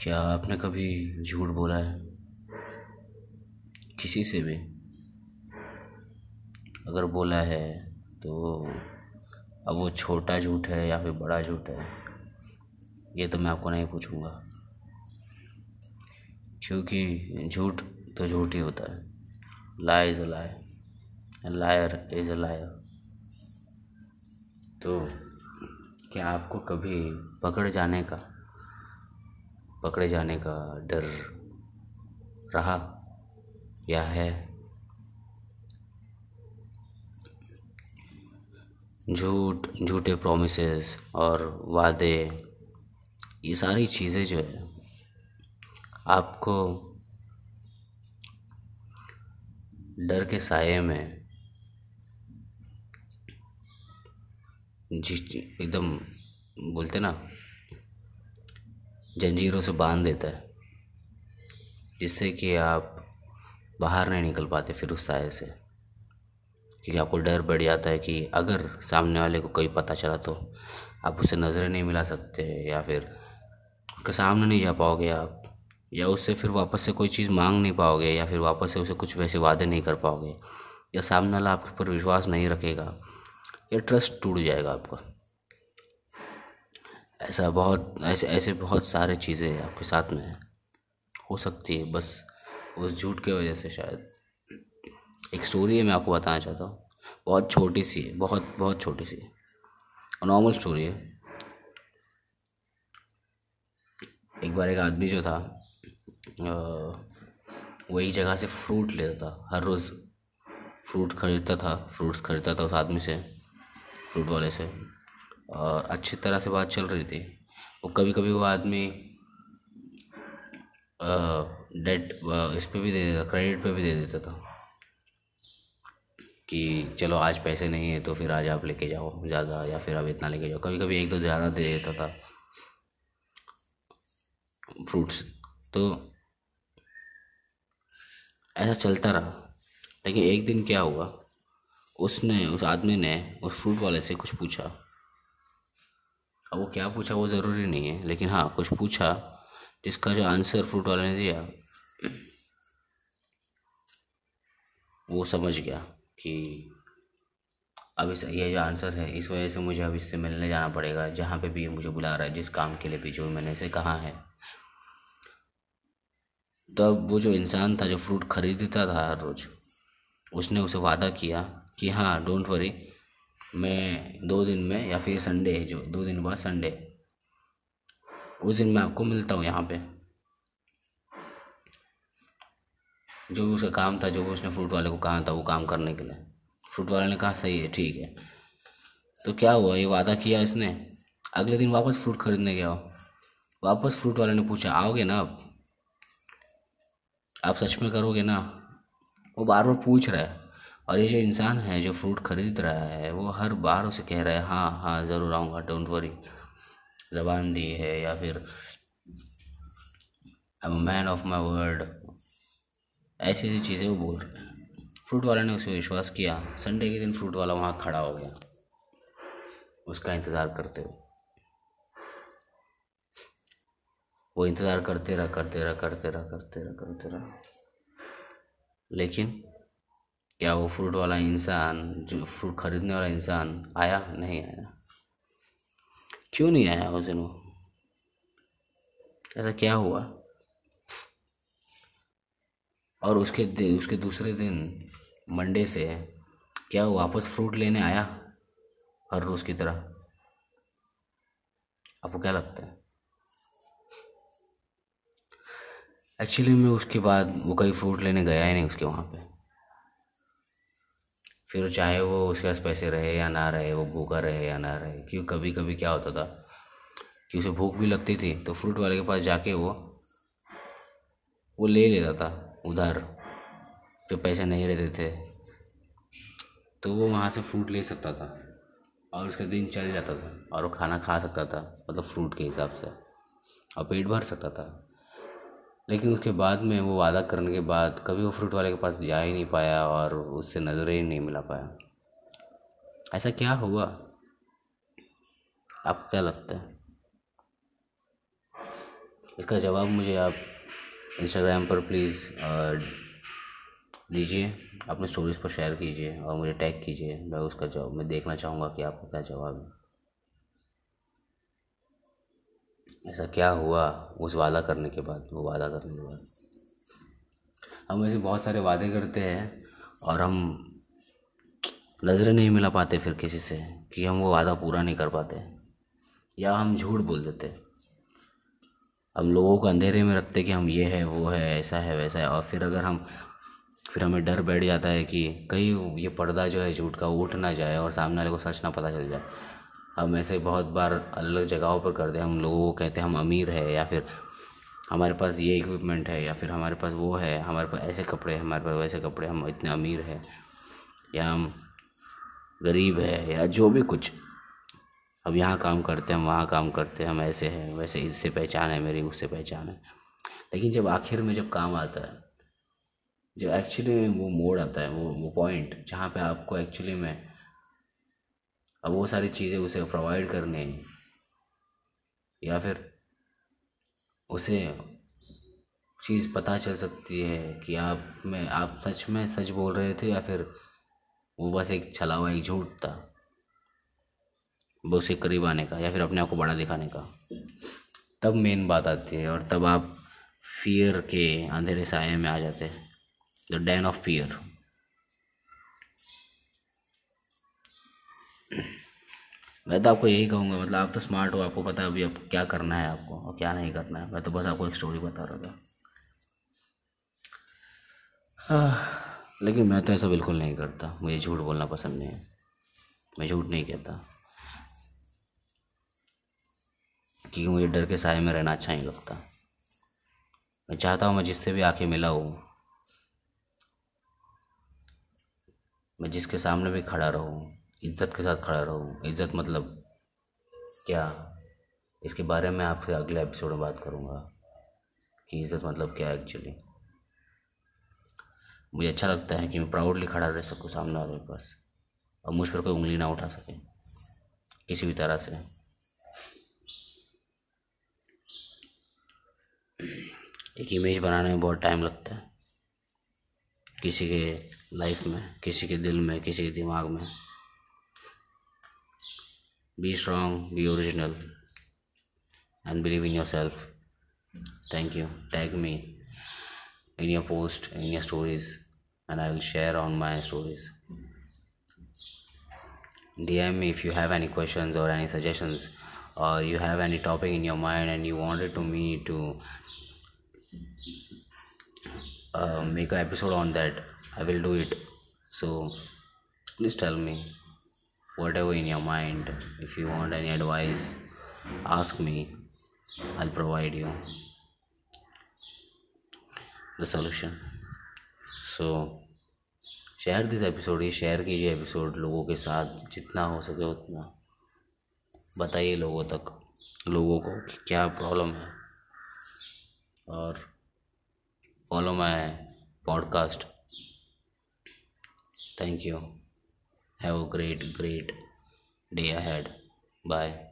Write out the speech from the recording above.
क्या आपने कभी झूठ बोला है? किसी से भी। अगर बोला है तो अब वो छोटा झूठ है या फिर बड़ा झूठ है, ये तो मैं आपको नहीं पूछूँगा। क्योंकि झूठ तो झूठ ही होता है। Lie is a lie liar is a liar तो क्या आपको कभी पकड़ जाने का पकड़े जाने का डर रहा या है? झूठ, झूठे प्रोमिसेस और वादे, ये सारी चीज़ें जो है, आपको डर के साये में जी एकदम बोलते ना जंजीरों से बाँध देता है, जिससे कि आप बाहर नहीं निकल पाते फिर उस साय से। क्योंकि आपको डर बढ़ जाता है कि अगर सामने वाले को कोई पता चला तो आप उससे नज़रें नहीं मिला सकते या फिर उसके सामने नहीं जा पाओगे आप, या उससे फिर वापस से कोई चीज़ मांग नहीं पाओगे या फिर वापस से उसे कुछ वैसे वादे नहीं कर पाओगे। या सामने वाला आपके ऊपर विश्वास नहीं रखेगा, या ट्रस्ट टूट जाएगा आपका। ऐसा बहुत, ऐसे ऐसे बहुत सारे चीज़ें आपके साथ में हो सकती है, बस उस झूठ की वजह से शायद। एक स्टोरी है, मैं आपको बताना चाहता हूँ। बहुत छोटी सी है, बहुत बहुत छोटी सी है। नॉर्मल स्टोरी है। एक बार एक आदमी जो था वही जगह से फ्रूट लेता था, हर रोज़ फ्रूट खरीदता था फ्रूट्स खरीदता था उस आदमी से फ्रूट वाले से। और अच्छी तरह से बात चल रही थी। वो कभी कभी वो आदमी डेट इस पर भी दे देता क्रेडिट पे भी दे देता था। कि चलो आज पैसे नहीं है तो फिर आज आप लेके जाओ ज़्यादा या फिर आप इतना लेके जाओ। कभी कभी एक दो ज़्यादा दे देता था। फ्रूट्स तो ऐसा चलता रहा। लेकिन एक दिन क्या हुआ, उसने, उस आदमी ने, उस फ्रूट वाले से कुछ पूछा। अब वो क्या पूछा वो ज़रूरी नहीं है, लेकिन हाँ कुछ पूछा, जिसका जो आंसर फ्रूट वाले ने दिया, वो समझ गया कि अब इस, ये जो आंसर है, इस वजह से मुझे अब इससे मिलने जाना पड़ेगा, जहाँ पे भी ये मुझे बुला रहा है, जिस काम के लिए भी, जो मैंने इसे कहा है। तो अब वो जो इंसान था, जो फ्रूट खरीदता था हर रोज़, उसने उसे वादा किया कि हाँ डोंट वरी मैं दो दिन में या फिर संडे है जो, दो दिन बाद संडे उस दिन मैं आपको मिलता हूँ यहाँ पे। जो भी उसका काम था, जो भी उसने फ्रूट वाले को कहा था, वो काम करने के लिए। फ्रूट वाले ने कहा, सही है, ठीक है। तो क्या हुआ? ये वादा किया इसने। अगले दिन वापस फ्रूट खरीदने गया वापस फ्रूट वाले ने पूछा, आओगे ना आप? आप सच में करोगे ना? वो बार बार पूछ रहा है। और ये जो इंसान है, जो फ्रूट खरीद रहा है, वो हर बार उसे कह रहा है हाँ हाँ ज़रूर आऊँगा डोंट वरी ज़बान दी है या फिर मैन ऑफ़ माई वर्ड ऐसी ऐसी चीज़ें वो बोल रहे हैं। फ्रूट वाले ने उसे विश्वास किया। संडे के दिन फ्रूट वाला वहाँ खड़ा हो गया। उसका इंतज़ार करते हुए। वो इंतज़ार करते रहा करते रहा करते रहा करते रहा करते रहा। लेकिन क्या वो फ्रूट वाला इंसान, जो फ्रूट खरीदने वाला इंसान आया? नहीं आया। क्यों नहीं आया उस दिन वो ऐसा क्या हुआ? और उसके दिन उसके दूसरे दिन, मंडे से, क्या वो वापस फ्रूट लेने आया? हर रोज़ की तरह। आपको क्या लगता है? एक्चुअली में उसके बाद वो कहीं फ्रूट लेने गया ही नहीं उसके वहाँ पे। फिर चाहे वो उसके पास पैसे रहे या ना रहे, वो भूखा रहे या ना रहे, क्यों कभी कभी क्या होता था कि उसे भूख भी लगती थी तो फ्रूट वाले के पास जाके वो वो ले लेता था उधार, जो पैसे नहीं रहते थे। तो वो वहाँ से फ्रूट ले सकता था और उसका दिन चल जाता था और वो खाना खा सकता था मतलब फ्रूट के हिसाब से, और पेट भर सकता था। लेकिन उसके बाद में वो वादा करने के बाद कभी वो फ्रूट वाले के पास जा ही नहीं पाया और उससे नज़र ही नहीं मिला पाया। ऐसा क्या हुआ? आपको क्या लगता है? इसका जवाब मुझे आप इंस्टाग्राम पर प्लीज़ दीजिए। अपने स्टोरीज़ पर शेयर कीजिए और मुझे टैग कीजिए। मैं उसका जवाब, मैं देखना चाहूँगा कि आपका क्या जवाब है। ऐसा क्या हुआ उस वादा करने के बाद, वो वादा करने के बाद? हम ऐसे बहुत सारे वादे करते हैं और हम नज़रें नहीं मिला पाते फिर किसी से कि हम वो वादा पूरा नहीं कर पाते। या हम झूठ बोल देते। हम लोगों को अंधेरे में रखते कि हम ये है, वो है, ऐसा है, वैसा है। और फिर अगर हम, फिर हमें डर बैठ जाता है कि कहीं ये पर्दा जो है झूठ का उठ ना जाए और सामने वाले को सच ना पता चल जाए। हम ऐसे बहुत बार अलग जगहों पर करते हैं हम लोगों को कहते हैं हम अमीर है, या फिर हमारे पास ये इक्विपमेंट है, या फिर हमारे पास वो है, हमारे पास ऐसे कपड़े हमारे पास वैसे कपड़े हम इतने अमीर है, या हम गरीब है, या जो भी कुछ। अब यहाँ काम करते हैं, हम वहाँ काम करते हैं, हम ऐसे हैं, वैसे इससे पहचान है मेरी, उससे पहचान है। लेकिन जब आखिर में जब काम आता है, जब एक्चुअली में वो मोड़ आता है, वो वो पॉइंट जहाँ पे आपको एक्चुअली में अब वो सारी चीज़ें उसे प्रोवाइड करने या फिर उसे चीज़ पता चल सकती है कि आप में, आप सच में सच बोल रहे थे या फिर वो बस एक छला हुआ एक झूठ था? वो उसके करीब आने का या फिर अपने आप को बड़ा दिखाने का। तब मेन बात आती है और तब आप फियर के अंधेरे साये में आ जाते हैं। द डैन ऑफ़ फियर मैं तो आपको यही कहूँगा मतलब आप तो स्मार्ट हो आपको पता है अभी अब क्या करना है आपको और क्या नहीं करना है। मैं तो बस आपको एक स्टोरी बता रहा था। हाँ, लेकिन मैं तो ऐसा बिल्कुल नहीं करता। मुझे झूठ बोलना पसंद नहीं है। मैं झूठ नहीं कहता। क्योंकि मुझे डर के साय में रहना अच्छा नहीं लगता। मैं चाहता हूँ मैं जिससे भी आके मिला हूँ मैं जिसके सामने भी खड़ा रहूँ इज़्ज़त के साथ खड़ा रहूँ। इज़्ज़त मतलब क्या? इसके बारे में आपसे अगले एपिसोड में बात करूँगा कि इज़्ज़त मतलब क्या है एक्चुअली मुझे अच्छा लगता है कि मैं प्राउडली खड़ा रह सकूँ सामने वाले के पास और मुझ पर कोई उंगली ना उठा सके, किसी भी तरह से। एक इमेज बनाने में बहुत टाइम लगता है। किसी के लाइफ में, किसी के दिल में, किसी के दिमाग में। Be strong be original and believe in yourself. Thank you. Tag me in your post in your stories and i will share on my stories. Dm me if you have any questions or any suggestions or you have any topic in your mind and you wanted to me to uh, make an episode on that i will do it. So please tell me whatever in your mind, if you want any advice, ask me. I'll provide you the solution. So share this episode ये share कीजिए episode लोगों के साथ, जितना हो सके उतना। बताइए लोगों तक, लोगों को क्या प्रॉब्लम है। और follow my podcast thank you Have a great, great day ahead. Bye.